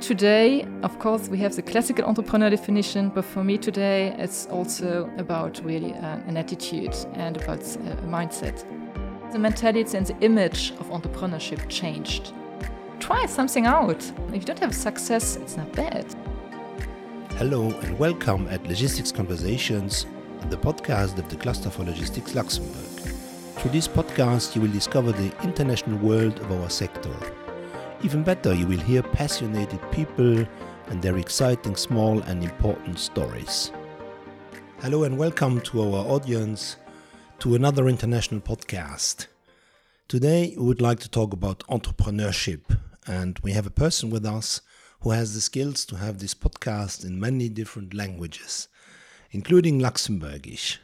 Today, of course, we have the classical entrepreneur definition, but for me today, it's also about really uh, an attitude and about uh, a mindset. The mentality and the image of entrepreneurship changed. Try something out. If you don't have success, it's not bad. Hello and welcome at Logistics Conversations, the podcast of the Cluster for Logistics Luxembourg. Through this podcast, you will discover the international world of our sector. Even better, you will hear passionate people and their exciting small and important stories. Hello and welcome to our audience to another international podcast. Today, we would like to talk about entrepreneurship, and we have a person with us who has the skills to have this podcast in many different languages, including Luxembourgish.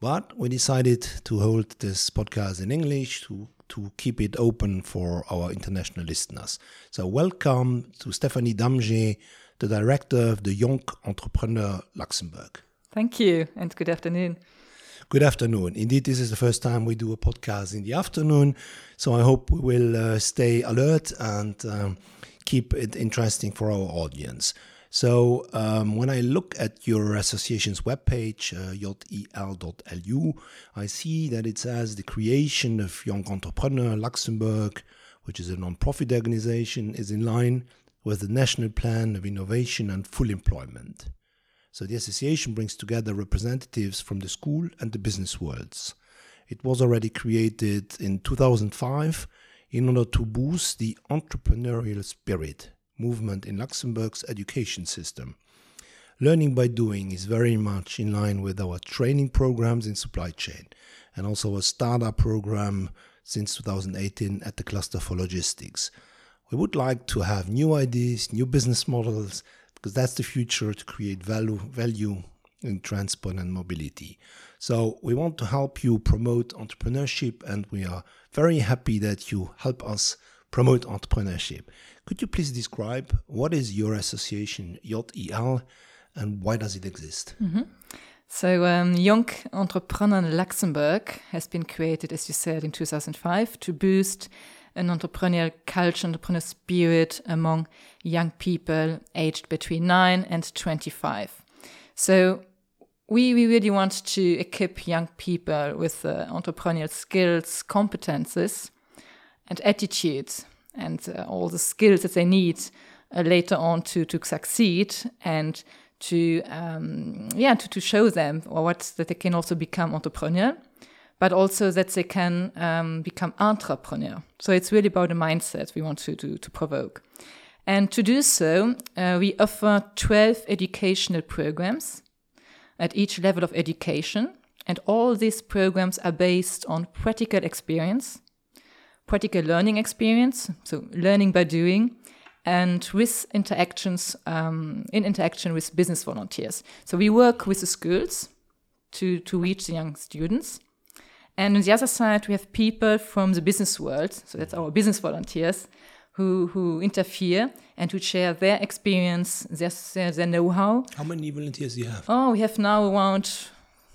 But we decided to hold this podcast in English to, to keep it open for our international listeners. So, welcome to Stephanie Damge, the director of the Young Entrepreneur Luxembourg. Thank you, and good afternoon. Good afternoon. Indeed, this is the first time we do a podcast in the afternoon, so I hope we will uh, stay alert and um, keep it interesting for our audience. So um, when I look at your association's webpage, uh, jel.lu, I see that it says the creation of Young Entrepreneur Luxembourg, which is a non-profit organization, is in line with the National Plan of Innovation and Full Employment. So the association brings together representatives from the school and the business worlds. It was already created in 2005 in order to boost the entrepreneurial spirit movement in Luxembourg's education system. Learning by doing is very much in line with our training programs in supply chain and also a startup program since 2018 at the Cluster for Logistics. We would like to have new ideas, new business models, because that's the future to create value, value in transport and mobility. So we want to help you promote entrepreneurship, and we are very happy that you help us promote entrepreneurship. Could you please describe what is your association, JEL, and why does it exist? Mm-hmm. So, um, Young Entrepreneur Luxembourg has been created, as you said, in 2005 to boost an entrepreneurial culture, entrepreneurial spirit among young people aged between 9 and 25. So, we, we really want to equip young people with uh, entrepreneurial skills, competences, and attitudes and uh, all the skills that they need uh, later on to, to succeed and to um, yeah to, to show them what that they can also become entrepreneur but also that they can um, become entrepreneur. So it's really about the mindset we want to, to, to provoke. And to do so uh, we offer 12 educational programs at each level of education and all these programs are based on practical experience practical learning experience, so learning by doing, and with interactions um, in interaction with business volunteers. So we work with the schools to to reach the young students, and on the other side we have people from the business world. So that's our business volunteers who who interfere and who share their experience, their their, their know-how. How many volunteers do you have? Oh, we have now around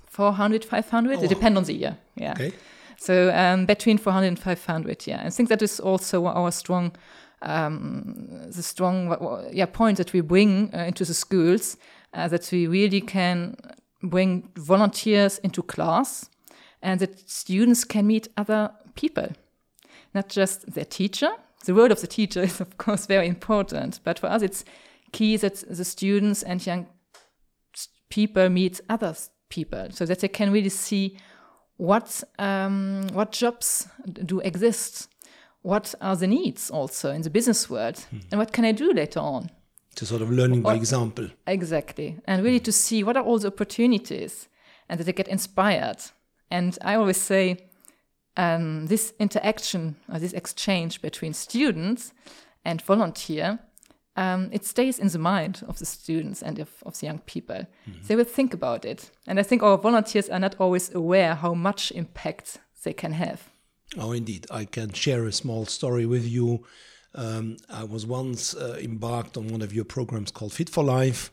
400, 500. Oh, it depends on the year. Yeah. Okay. So um, between 400 and 500, yeah. I think that is also our strong, um, the strong yeah, point that we bring uh, into the schools, uh, that we really can bring volunteers into class and that students can meet other people, not just their teacher. The role of the teacher is, of course, very important, but for us, it's key that the students and young people meet other people so that they can really see what um, what jobs do exist? What are the needs also in the business world? Mm. and what can i do later on? To sort of learning by example. Exactly. And really to see what are all the opportunities and that they get inspired. And i always say um, this interaction or this exchange between students and volunteer um, it stays in the mind of the students and of, of the young people. Mm-hmm. They will think about it. And I think our volunteers are not always aware how much impact they can have. Oh, indeed. I can share a small story with you. Um, I was once uh, embarked on one of your programs called Fit for Life.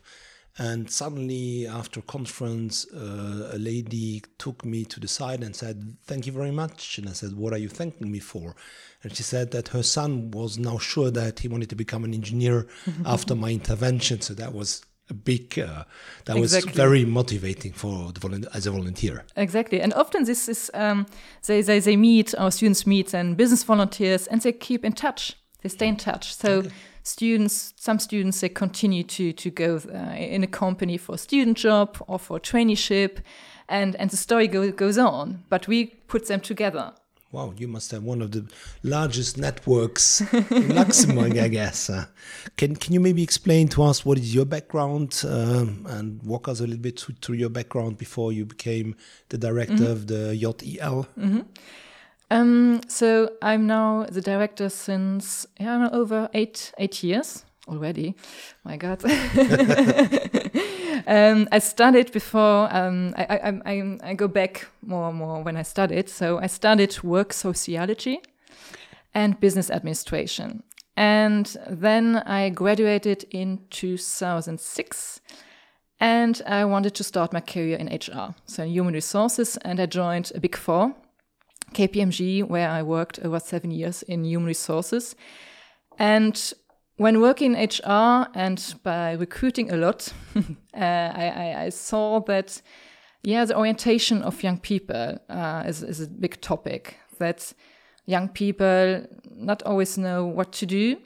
And suddenly, after conference, uh, a lady took me to the side and said, Thank you very much. And I said, What are you thanking me for? And she said that her son was now sure that he wanted to become an engineer after my intervention. So that was a big, uh, that Exactly. was very motivating for the as a volunteer. Exactly. And often this is, um, they, they, they meet, our students meet and business volunteers and they keep in touch. They stay in touch. So students, some students, they continue to, to go uh, in a company for a student job or for traineeship and, and the story go, goes on. But we put them together. Wow, you must have one of the largest networks in Luxembourg, I guess. Uh, can can you maybe explain to us what is your background um, and walk us a little bit through, through your background before you became the director of the JEL? Um, so I'm now the director since yeah, over eight eight years already. My God. um, I studied before. Um, I, I, I, I go back more and more when I studied. So I studied work sociology and business administration. And then I graduated in 2006 and I wanted to start my career in HR, so in human resources, and I joined a big four, KPMG, where I worked over seven years in human resources. And when working in HR and by recruiting a lot, uh, I, I, I saw that, yeah, the orientation of young people uh, is, is a big topic. That young people not always know what to do,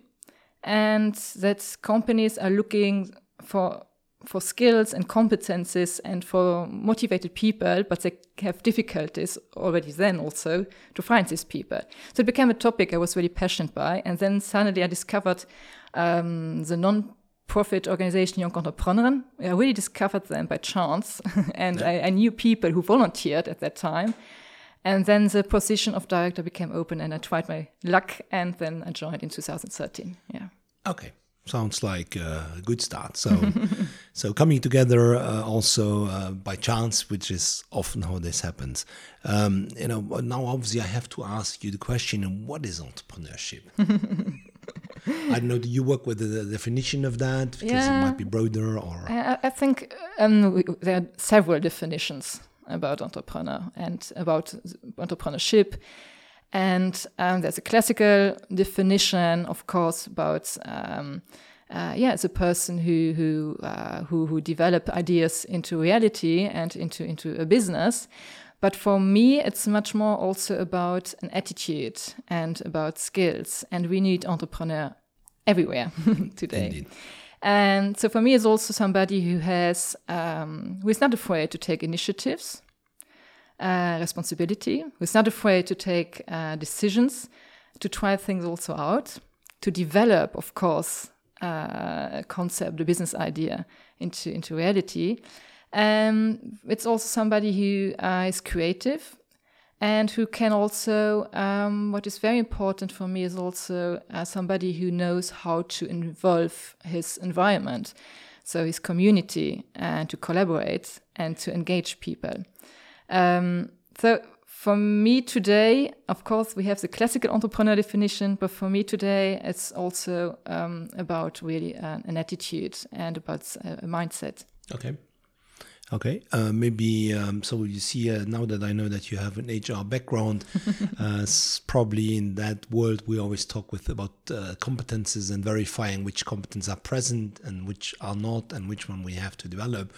and that companies are looking for for skills and competences and for motivated people, but they have difficulties already then also to find these people. So it became a topic I was really passionate by. And then suddenly I discovered um, the non-profit organization Jonk Entrepreneuren. I really discovered them by chance. and I, I knew people who volunteered at that time. And then the position of director became open and I tried my luck and then I joined in 2013. Yeah. Okay, sounds like a good start. So, so coming together uh, also uh, by chance, which is often how this happens. Um, you know, now obviously I have to ask you the question: What is entrepreneurship? I don't know. Do you work with the, the definition of that because Yeah. it might be broader or? I, I think um, we, there are several definitions about entrepreneur and about entrepreneurship. And um, there's a classical definition, of course, about um, uh, yeah, it's a person who who uh, who who develop ideas into reality and into into a business. But for me, it's much more also about an attitude and about skills. And we need entrepreneur everywhere today. Indeed. And so for me, it's also somebody who has um, who is not afraid to take initiatives, uh, responsibility, who is not afraid to take uh, decisions, to try things also out, to develop, of course, uh, concept, a business idea into into reality. Um, it's also somebody who uh, is creative and who can also, um, what is very important for me is also uh, somebody who knows how to involve his environment, so his community, and to collaborate and to engage people. Um, so for me today, of course, we have the classical entrepreneur definition, but for me today, it's also um, about really uh, an attitude and about uh, a mindset. Okay. Okay, uh, maybe um, so you see uh, now that I know that you have an HR background, uh, probably in that world we always talk with about uh, competences and verifying which competences are present and which are not, and which one we have to develop.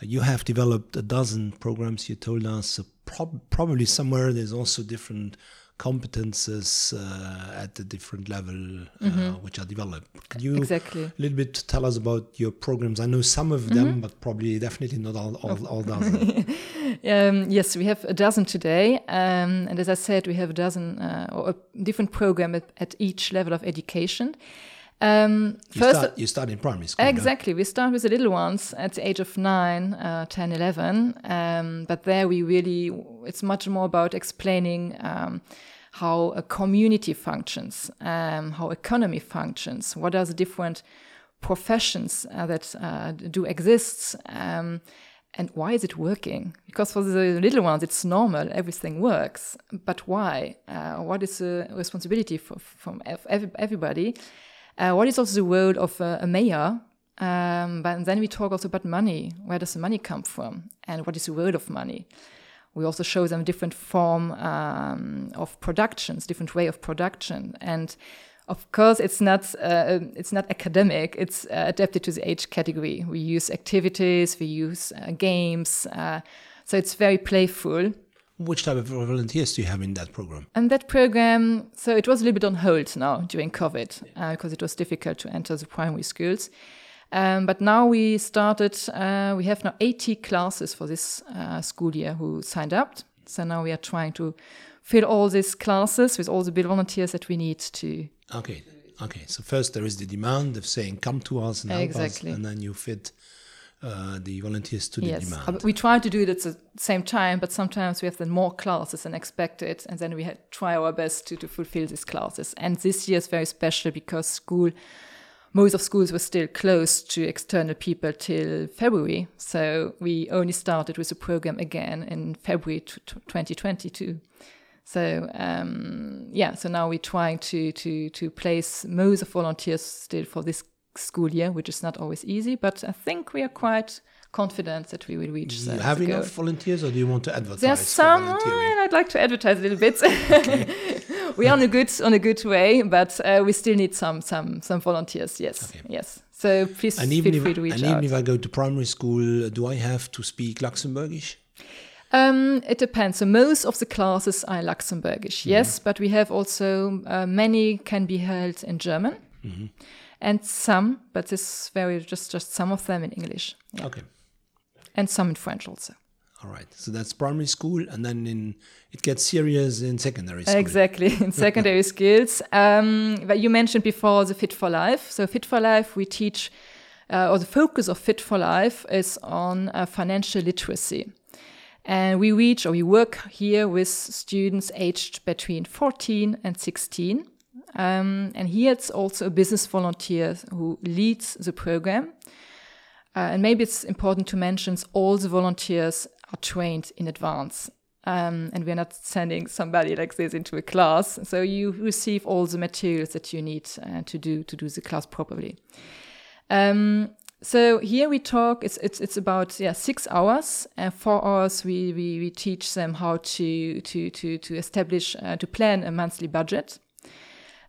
Uh, you have developed a dozen programs. You told us so prob- probably somewhere there's also different competences uh, at the different level uh, which are developed. Could you Exactly. a little bit tell us about your programs. I know some of them, but probably definitely not all all, all dozen. Um, yes, we have a dozen today, um, and as I said, we have a dozen uh, or a different program at, at each level of education. Um, You first, start you start in primary school. no? Exactly. We start with the little ones at the age of 9, uh, 10, 11. Um, but there we really, it's much more about explaining um, how a community functions, um, how economy functions, what are the different professions uh, that uh, do exist, um, and why is it working? Because for the little ones, it's normal, everything works. But why? Uh, what is the responsibility for, from ev- every- everybody? Uh, what is also the role of uh, a mayor Um, but then we talk also about money. Where does the money come from? And what is the role of money? We also show them different form um, of productions, different way of production. And of course, it's not uh, it's not academic. It's uh, adapted to the age category. We use activities, we use uh, games, so it's very playful. Which type of volunteers do you have in that program? And that program, so it was a little bit on hold now during COVID uh, because it was difficult to enter the primary schools. Um, but now we started, uh, we have now 80 classes for this uh, school year who signed up. So now we are trying to fill all these classes with all the volunteers that we need to. Okay, okay. So first there is the demand of saying, come to us and help Exactly. us, and then you fit uh, the volunteers to the Yes, demand. Uh, we try to do it at the same time, but sometimes we have then more classes than expected, and then we had try our best to, to fulfill these classes. And this year is very special because school, most of schools were still closed to external people till February. So we only started with the program again in February t- t- 2022. So um, yeah, so now we're trying to to to place most of volunteers still for this school year, which is not always easy, but I think we are quite confident that we will reach. do you have enough volunteers, or do you want to advertise There's some. well, I'd like to advertise a little bit. we are on a good on a good way, but uh, we still need some some some volunteers. Yes, Okay. yes. So please And feel free if, to reach and out. And even if I go to primary school, do I have to speak Luxembourgish? Um, it depends. So most of the classes are Luxembourgish, yes, but we have also uh, many can be held in German, Mm-hmm. And some, but this is very just just some of them in English, yeah. Okay. and some in French also. All right. So that's primary school, and then in it gets serious in secondary school. Exactly, in secondary skills. Um, but you mentioned before the Fit for Life. So Fit for Life, we teach, uh, or the focus of Fit for Life is on uh, financial literacy. And we reach or we work here with students aged between 14 and 16. Um, and here it's also a business volunteer who leads the program. Uh, and maybe it's important to mention all the volunteers are trained in advance. Um, and we're not sending somebody like this into a class. So you receive all the materials that you need uh, to do to do the class properly. Um, so here we talk. It's it's it's about yeah six hours. Uh, four hours we, we we teach them how to to to to establish uh, to plan a monthly budget.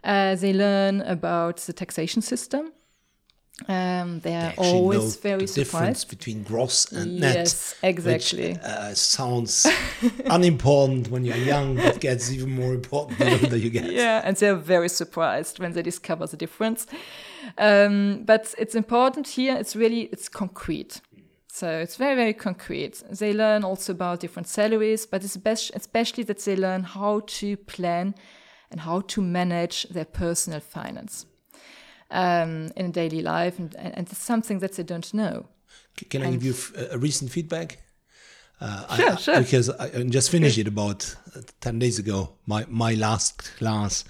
Uh, they learn about the taxation system. Um, they are Actually always very the difference surprised. between gross and net. Yes, exactly. Which, uh, sounds unimportant when you're young, but gets even more important the older you get. yeah, and they're very surprised when they discover the difference. Um, but it's important here. It's really it's concrete. So it's very very concrete. They learn also about different salaries, but it's best, especially that they learn how to plan and how to manage their personal finance um, in daily life, and, and it's something that they don't know. Can I give you a recent feedback? Uh, Sure, I, sure. Because I I just finished it about uh, 10 days ago, my, my last class.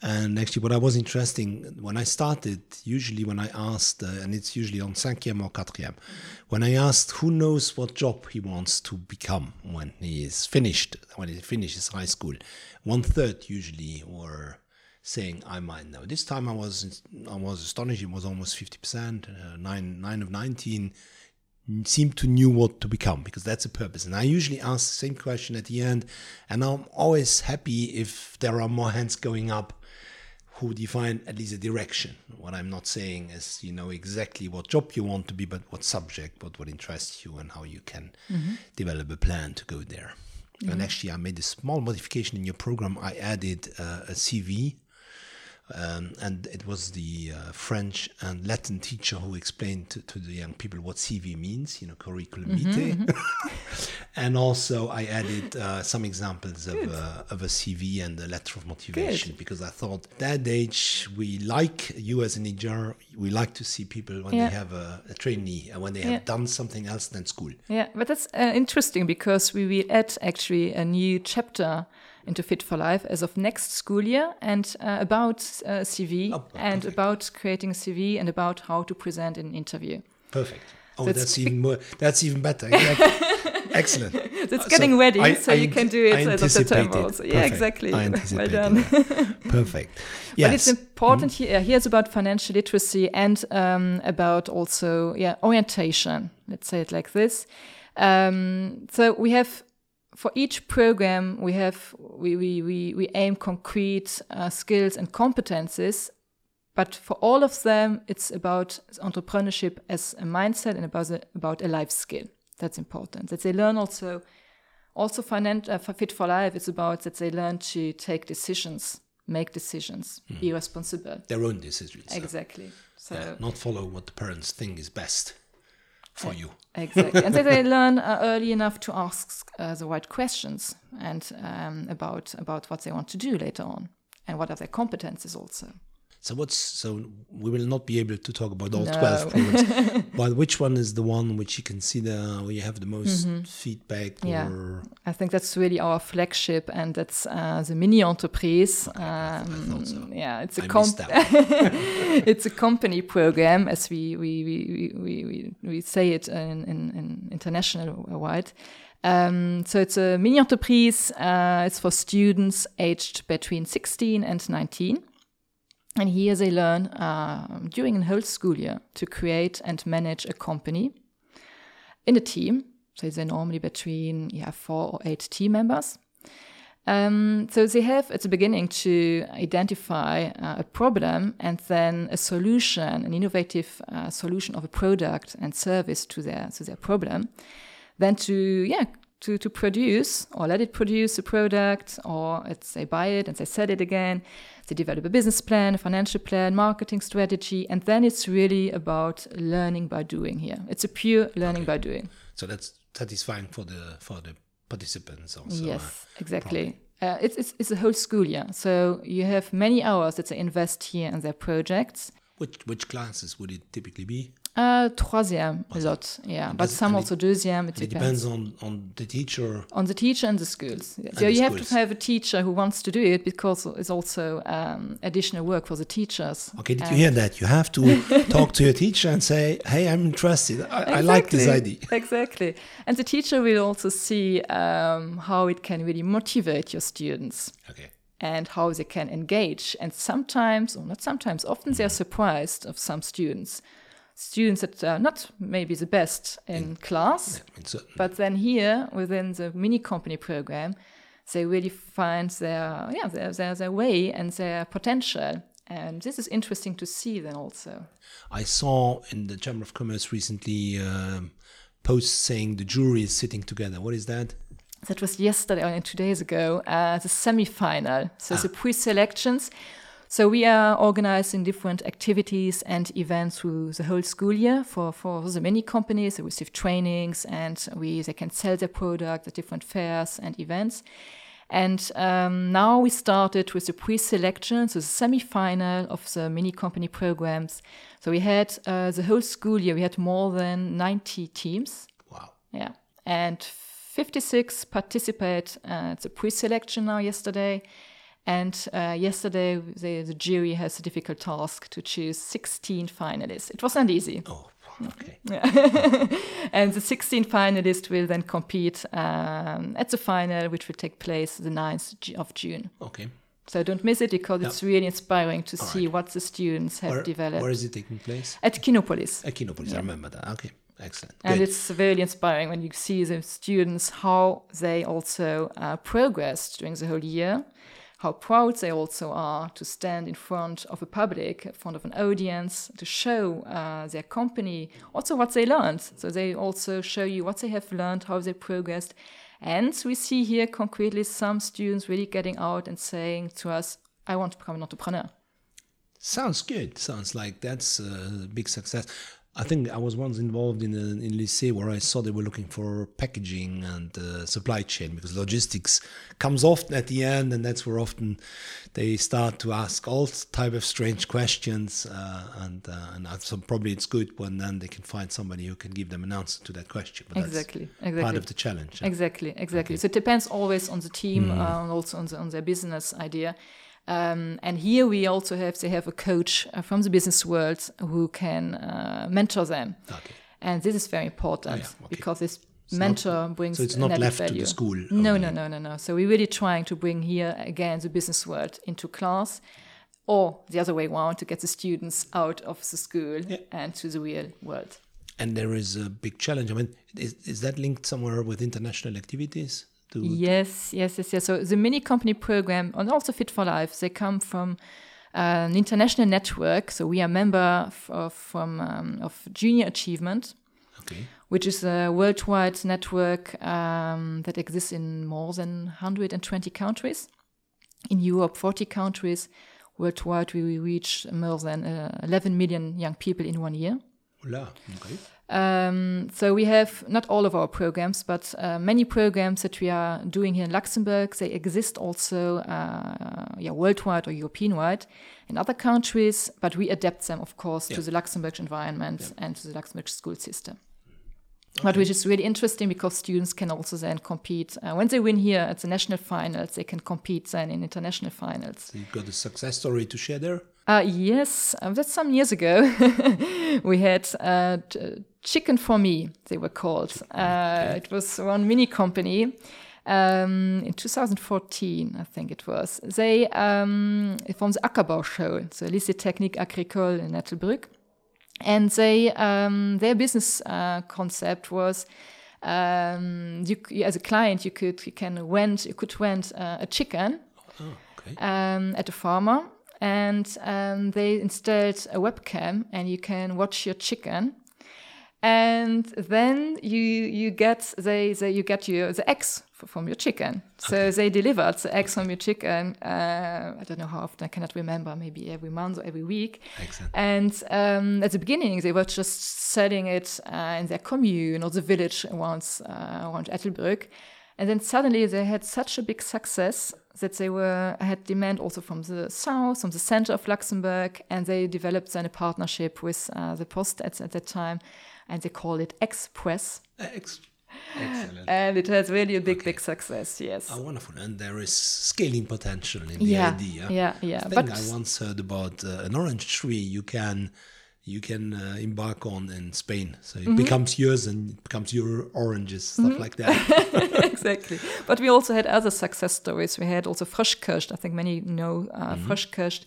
And actually, what I was interesting when I started, usually when I asked, uh, and it's usually on cinquième or quatrième, when I asked who knows what job he wants to become when he is finished, when he finishes high school, one third usually were saying I might know. This time I was I was astonished. It was almost fifty percent. Uh, nine nine of nineteen seemed to knew what to become because that's the purpose. And I usually ask the same question at the end, and I'm always happy if there are more hands going up who define at least a direction. What I'm not saying is you know exactly what job you want to be, but what subject, what what interests you, and how you can develop a plan to go there. And actually, I made a small modification in your program. I added uh, a CV um, and it was the uh, French and Latin teacher who explained to, to the young people what CV means, you know, curriculum vitae. and also, I added uh, some examples of, uh, of a CV and a letter of motivation because I thought that age we like you as an HR, we like to see people when Yeah. they have a, a trainee and when they have Yeah. done something else than school. Yeah, but that's uh, interesting because we will add actually a new chapter into Fit for Life as of next school year and uh, about uh, CV Oh, and perfect. about creating a CV and about how to present in an interview. Perfect. Oh, So that's even more. That's even better. Exactly. Excellent. it's getting So ready, I- so I you can do it as of September also. Yeah, exactly. Well done. Perfect. But it's important here. Here it's about financial literacy and um, about also yeah orientation. Let's say it like this. Um, so we have for each program we have we we we, we aim concrete uh, skills and competences. But for all of them, it's about entrepreneurship as a mindset and about a, about a life skill. That's important. That they learn also, also finan- uh, Fit for Life. It's about that they learn to take decisions, make decisions, be responsible. Their own decisions. Exactly. So yeah, not follow what the parents think is best for you. exactly, and they learn uh, early enough to ask uh, the right questions and um, about about what they want to do later on, and what are their competences also. So what's so we will not be able to talk about all No. twelve programs, but which one is the one which you consider where you have the most feedback Mm-hmm. Yeah. or I think that's really our flagship, and that's uh, the mini entreprise. Um, thought so. Yeah, it's a I com- missed that it's a company program, as we we we we, we, we say it in, in, in international wide. Um, so it's a mini entreprise. Uh, it's for students aged between 16 and 19. And here they learn uh, during a whole school year to create and manage a company in a team. So they're normally between yeah four or eight team members. Um, so they have at the beginning to identify uh, a problem and then a solution, an innovative uh, solution of a product and service to their to their problem. Then to yeah to, to produce or let it produce a product or it's, they buy it and they sell it again. They develop a business plan, a financial plan, marketing strategy, and then it's really about learning by doing here. It's a pure learning by doing. so that's satisfying for the for the participants also. uh, yes, exactly. Uh, it's, it's, it's a whole school year. So you have many hours that they invest here in their projects. which which classes would it typically be? Uh, troisième, a lot, yeah. But some and also deuxième, it It depends. depends on on the teacher. on the teacher and the schools. Yeah. So the you have to have a teacher who wants to do it because it's also um, additional work for the teachers. Okay, did you hear that? You have to talk to your teacher and say, "Hey, I'm interested. I, I like this idea." Exactly. And the teacher will also see um, how it can really motivate your students Okay. and how they can engage. And sometimes, or not sometimes, often they're surprised of some students. Students that are not maybe the best in class, I certain- but then here within the mini company program, they really find their yeah their, their, their way and their potential. And this is interesting to see then also. I saw in the Chamber of Commerce recently um, posts saying the jury is sitting together. What is that? That was yesterday or two days ago, uh, the semi-final. So Ah. the pre-selections. So we are organizing different activities and events through the whole school year for, for the many companies. They receive trainings and we they can sell their product at different fairs and events. And um, now we started with the pre-selection, so the semi-final of the mini company programs. So we had uh, the whole school year. We had more than 90 teams. Wow. Yeah. And 56 participate uh, at the pre-selection now yesterday. And uh, yesterday, the, the jury has a difficult task to choose 16 finalists. It wasn't easy. Oh, okay. and the 16 finalists will then compete um, at the final, which will take place the 9th of June. Okay. So don't miss it because it's really inspiring to see right. what the students have Where, developed where is it taking place? at Kinepolis. Equinopolis. I remember that. Okay. Excellent. And Good. it's really inspiring when you see the students how they also uh, progressed during the whole year, how proud they also are to stand in front of a public, in front of an audience, to show uh, their company also what they learned. So they also show you what they have learned, how they progressed. And we see here concretely some students really getting out and saying to us, I want to become an entrepreneur. Sounds good. Sounds like that's a big success. I think I was once involved in a, in lycée where I saw they were looking for packaging and uh, supply chain because logistics comes often at the end, and that's where often they start to ask all type of strange questions. Uh, and uh, and so probably it's good when then they can find somebody who can give them an answer to that question. But that's Exactly, exactly. part of the challenge. Exactly, exactly. So it depends always on the team Mm. and also on, the, on their business idea. Um, and here we also have they have a coach uh, from the business world who can uh, mentor them. Okay. And this is very important Oh, yeah, okay. because these mentor brings so it's not left to the school. No, only. no, no, no, no. So we're really trying to bring here again the business world into class, or the other way around to get the students out of the school Yeah. and to the real world. And there is a big challenge. I mean, is, is that linked somewhere with international activities? To, Yes, yes, yes, yes. So the mini company program and also Fit for Life, they come from an international network. So we are member f- of, from um, of Junior Achievement, Okay. which is a worldwide network um, that exists in more than 120 countries. In Europe, 40 countries. Worldwide, we reach more than uh, 11 million young people in one year. Hola. Okay. Um, so we have not all of our programs, but uh, many programs that we are doing here in Luxembourg. They exist also, uh, yeah, worldwide or European wide in other countries, but we adapt them, of course, Yeah. to the Luxembourg environment and to the Luxembourg school system. But which is really interesting because students can also then compete. Uh, when they win here at the national finals, they can compete then in international finals. So you got a success story to share there? Uh, yes, um, that's some years ago. we had uh, Chicken for Me, they were called. Uh, it was one mini company um, in 2014, I think it was. They, um, from the Ackerbauschule, so Lycée Technique Agricole in Ettelbrück. And they, um, their business uh, concept was um, you, as a client, you could you can rent you could rent uh, a chicken Oh, okay. um, at a farmer, and um, they installed a webcam, and you can watch your chicken. And then you you get they, they you get your the eggs from your chicken. So they delivered the eggs from your chicken. Uh, I don't know how often I cannot remember. Maybe every month or every week. Excellent. And um, at the beginning, they were just selling it uh, in their commune or the village around, uh, around Ettelbrück. And then suddenly they had such a big success that they were had demand also from the south, from the center of Luxembourg, and they developed then a partnership with uh, the Post at, at that time, and they called it Express, Ex- excellent. and it has really a big, big success. Yes. Oh, wonderful. And there is scaling potential in the yeah, idea. yeah, yeah. I think But I once heard about uh, an orange tree you can you can uh, embark on in Spain. So it Mm-hmm. becomes yours and it becomes your oranges, stuff like that. exactly. But we also had other success stories. We had also Frischkircht. I think many know uh, Frischkircht.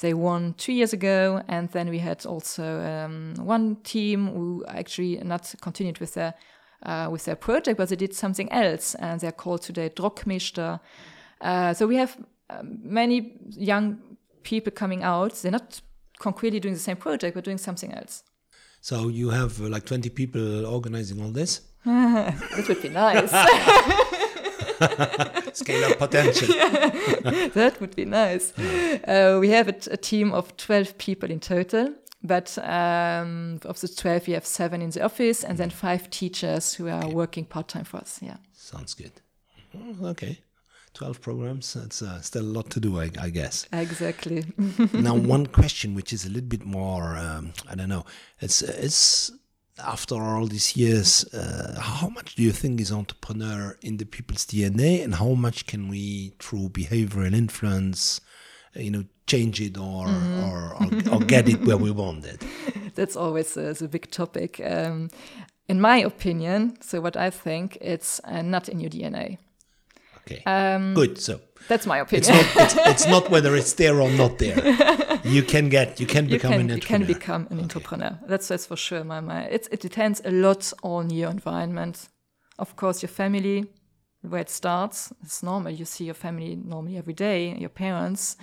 They won two years ago, and then we had also um, one team who actually not continued with their uh, with their project, but they did something else, and they're called today Drockmeister. Uh, so we have um, many young people coming out. They're not concretely doing the same project, but doing something else. so you have uh, like 20 people organizing all this. That would be nice. Scale up potential. Yeah, that would be nice. Uh, we have a, team of 12 people in total, but um, of the 12, we have seven in the office and then five teachers who are working part time for us. Yeah. Sounds good. Oh, Okay. 12 programs. That's uh, still a lot to do, I, I guess. Exactly. now, one question which is a little bit more, um, I don't know, it's, it's after all these years, uh, how much do you think is entrepreneur in the people's DNA and how much can we, through behavioral influence, uh, you know, change it or, or, or, or get it where we want it? That's always uh, the big topic. Um, in my opinion, so what I think, it's uh, not in your DNA. Okay. Um, Good. So That's my it's opinion. not, it's, it's not whether it's there or not there. You can get, you can you become can, an entrepreneur. you can become an entrepreneur. That's that's for sure. My, my it it depends a lot on your environment. Of course, your family, where it starts. It's normal. You see your family normally every day. Your parents,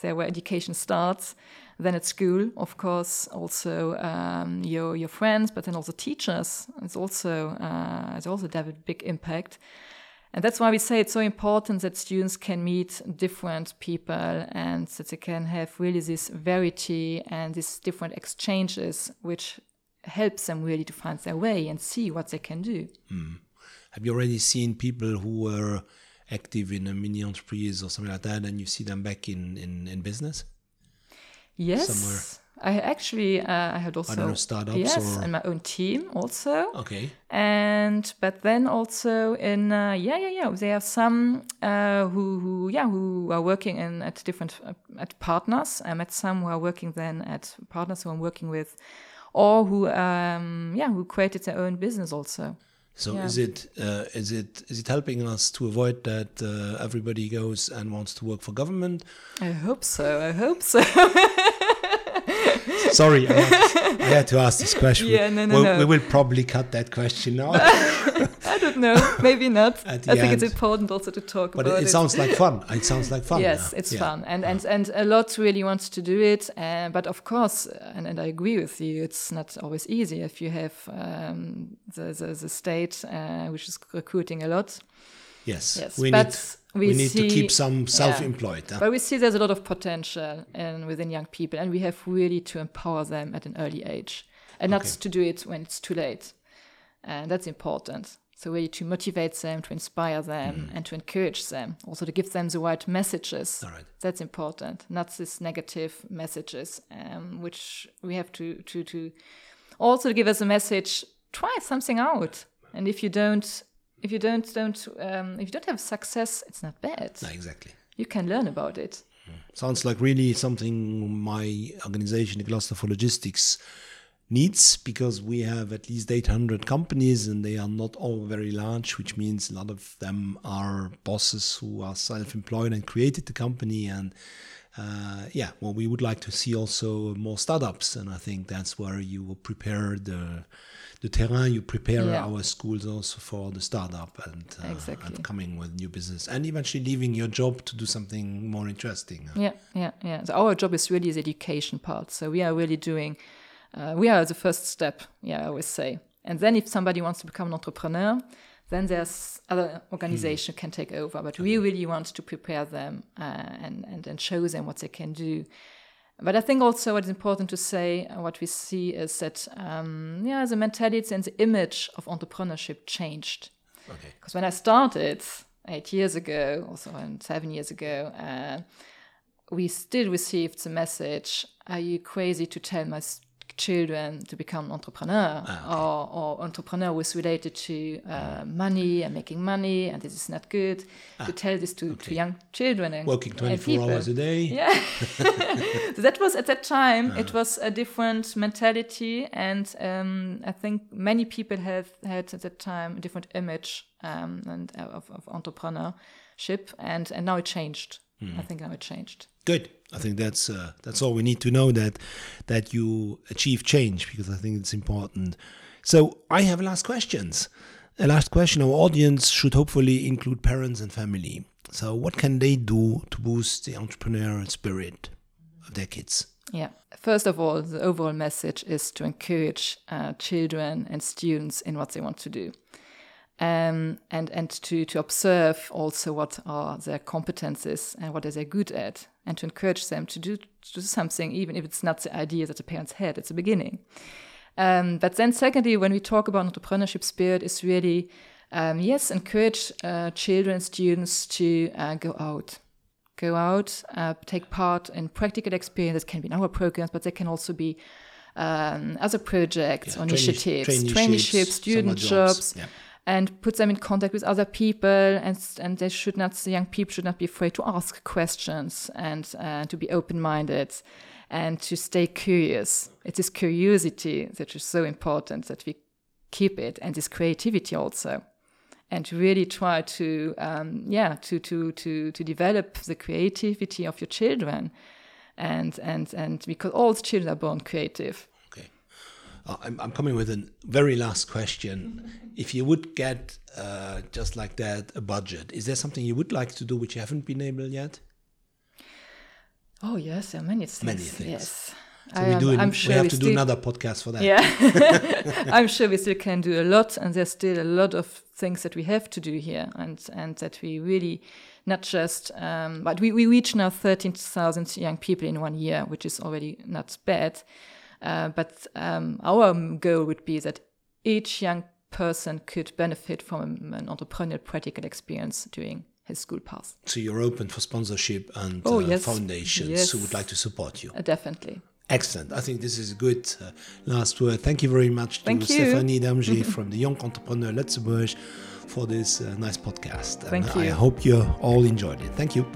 there where education starts. Then at school, of course, also um, your your friends, but then also teachers. It's also uh, it's also have a big impact. And that's why we say it's so important that students can meet different people and that they can have really this variety and these different exchanges, which helps them really to find their way and see what they can do. Hmm. Have you already seen people who were active in a mini entreprise or something like that, and you see them back in in, in business? Yes. Somewhere. I actually uh, I had also startups yes, or- and my own team also. Okay. and but then also in uh, yeah yeah yeah there are some uh, who who yeah who are working in at different uh, at partners I met some who are working then at partners who I'm working with or who um, yeah who created their own business also So Yeah. is it uh, is it is it helping us to avoid that uh, everybody goes and wants to work for government? I hope so. I hope so. Sorry, I had, to, I had to ask this question. Yeah, no, no, we, no. we will probably cut that question now. I don't know. Maybe not. I think it's important also to talk but about it, But it sounds like fun. It sounds like fun. Yes, now. it's Yeah. fun, and and and a lot really wants to do it. Uh, but of course, and, and I agree with you, it's not always easy if you have um, the, the the state uh, which is recruiting a lot. Yes, Yes, we need we we need to keep some self-employed. huh? But we see there's a lot of potential in, within young people, and we have really to empower them at an early age, and not to do it when it's too late. And that's important. So really to motivate them, to inspire them, Mm. and to encourage them. Also to give them the right messages. All right. That's important. Not these negative messages, um, which we have to to to also give us a message. Try something out, and if you don't. If you don't don't um, if you don't have success, it's not bad. No, exactly. You can learn about it. Sounds like really something my organization, the Cluster for Logistics, needs because we have at least 800 companies and they are not all very large, which means a lot of them are bosses who are self employed and created the company. And uh, yeah, well, we would like to see also more startups. And I think that's where you will prepare the. The terrain you prepare Yeah. our schools also for the startup and, uh, Exactly. and coming with new business and eventually leaving your job to do something more interesting. Yeah, yeah, yeah. So our job is really the education part. So we are really doing, uh, we are the first step. Yeah, I always say. And then if somebody wants to become an entrepreneur, then there's other organization can take over. But we really want to prepare them uh, and, and and show them what they can do. But I think also what is important to say, uh, what we see is that um, yeah, the mentality and the image of entrepreneurship changed. Okay. Because when I started eight years ago, also and seven years ago, uh, we still received the message: "Are you crazy to tell my children to become entrepreneur?" or, or entrepreneur was related to uh, money and making money, and this is not good. to tell this to, to young children and Working 24 people. hours a day. Yeah. so that was at that time, it was a different mentality. And um, I think many people have had at that time a different image um, and uh, of, of entrepreneurship. And, and now it changed. I think now it changed. Good. I think that's uh, that's all we need to know that that you achieve change because I think it's important. So I have last questions. A last question. Our audience should hopefully include parents and family. So what can they do to boost the entrepreneurial spirit of their kids? Yeah. First of all, the overall message is to encourage uh, children and students in what they want to do. Um, and and to, to observe also what are their competences and what are they good at, and to encourage them to do, to do something, even if it's not the idea that the parents had at the beginning. Um, but then, secondly, when we talk about entrepreneurship spirit, is really um, yes, encourage uh, children, students to uh, go out, go out, uh, take part in practical experience. That can be in our programs, but they can also be um, other projects Yeah, or initiatives, traineeships, traineeships, student jobs. jobs, Yeah. And put them in contact with other people. And and they should not, the young people should not be afraid to ask questions and uh, to be open minded. And to stay curious. It is curiosity that is so important that we keep it, and this creativity also and really try to um, yeah to to to to develop the creativity of your children and and and because all children are born creative I'm, I'm coming with a very last question. If you would get uh, just like that a budget, is there something you would like to do which you haven't been able yet? oh yes there are many things Many things. yes So I we am- do. I'm we sure have we to do another podcast for that. yeah i'm sure we still can do a lot and there's still a lot of things that we have to do here and and that we really not just um, but we, we reach now 13000 young people in one year which is already not bad uh, but um, our goal would be that each young person could benefit from an entrepreneurial practical experience during his school path So you're open for sponsorship and Oh, uh, yes. foundations Yes. who would like to support you. uh, definitely Excellent. I think this is a good uh, last word. Thank you very much to Thank. Stephanie Damge from the Young Entrepreneur Luxembourg for this uh, nice podcast. And Thank I hope you all enjoyed it. Thank you.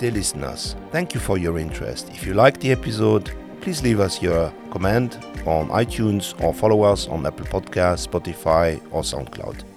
Dear listeners, thank you for your interest. If you liked the episode, please leave us your comment on iTunes or follow us on Apple Podcasts, Spotify or SoundCloud.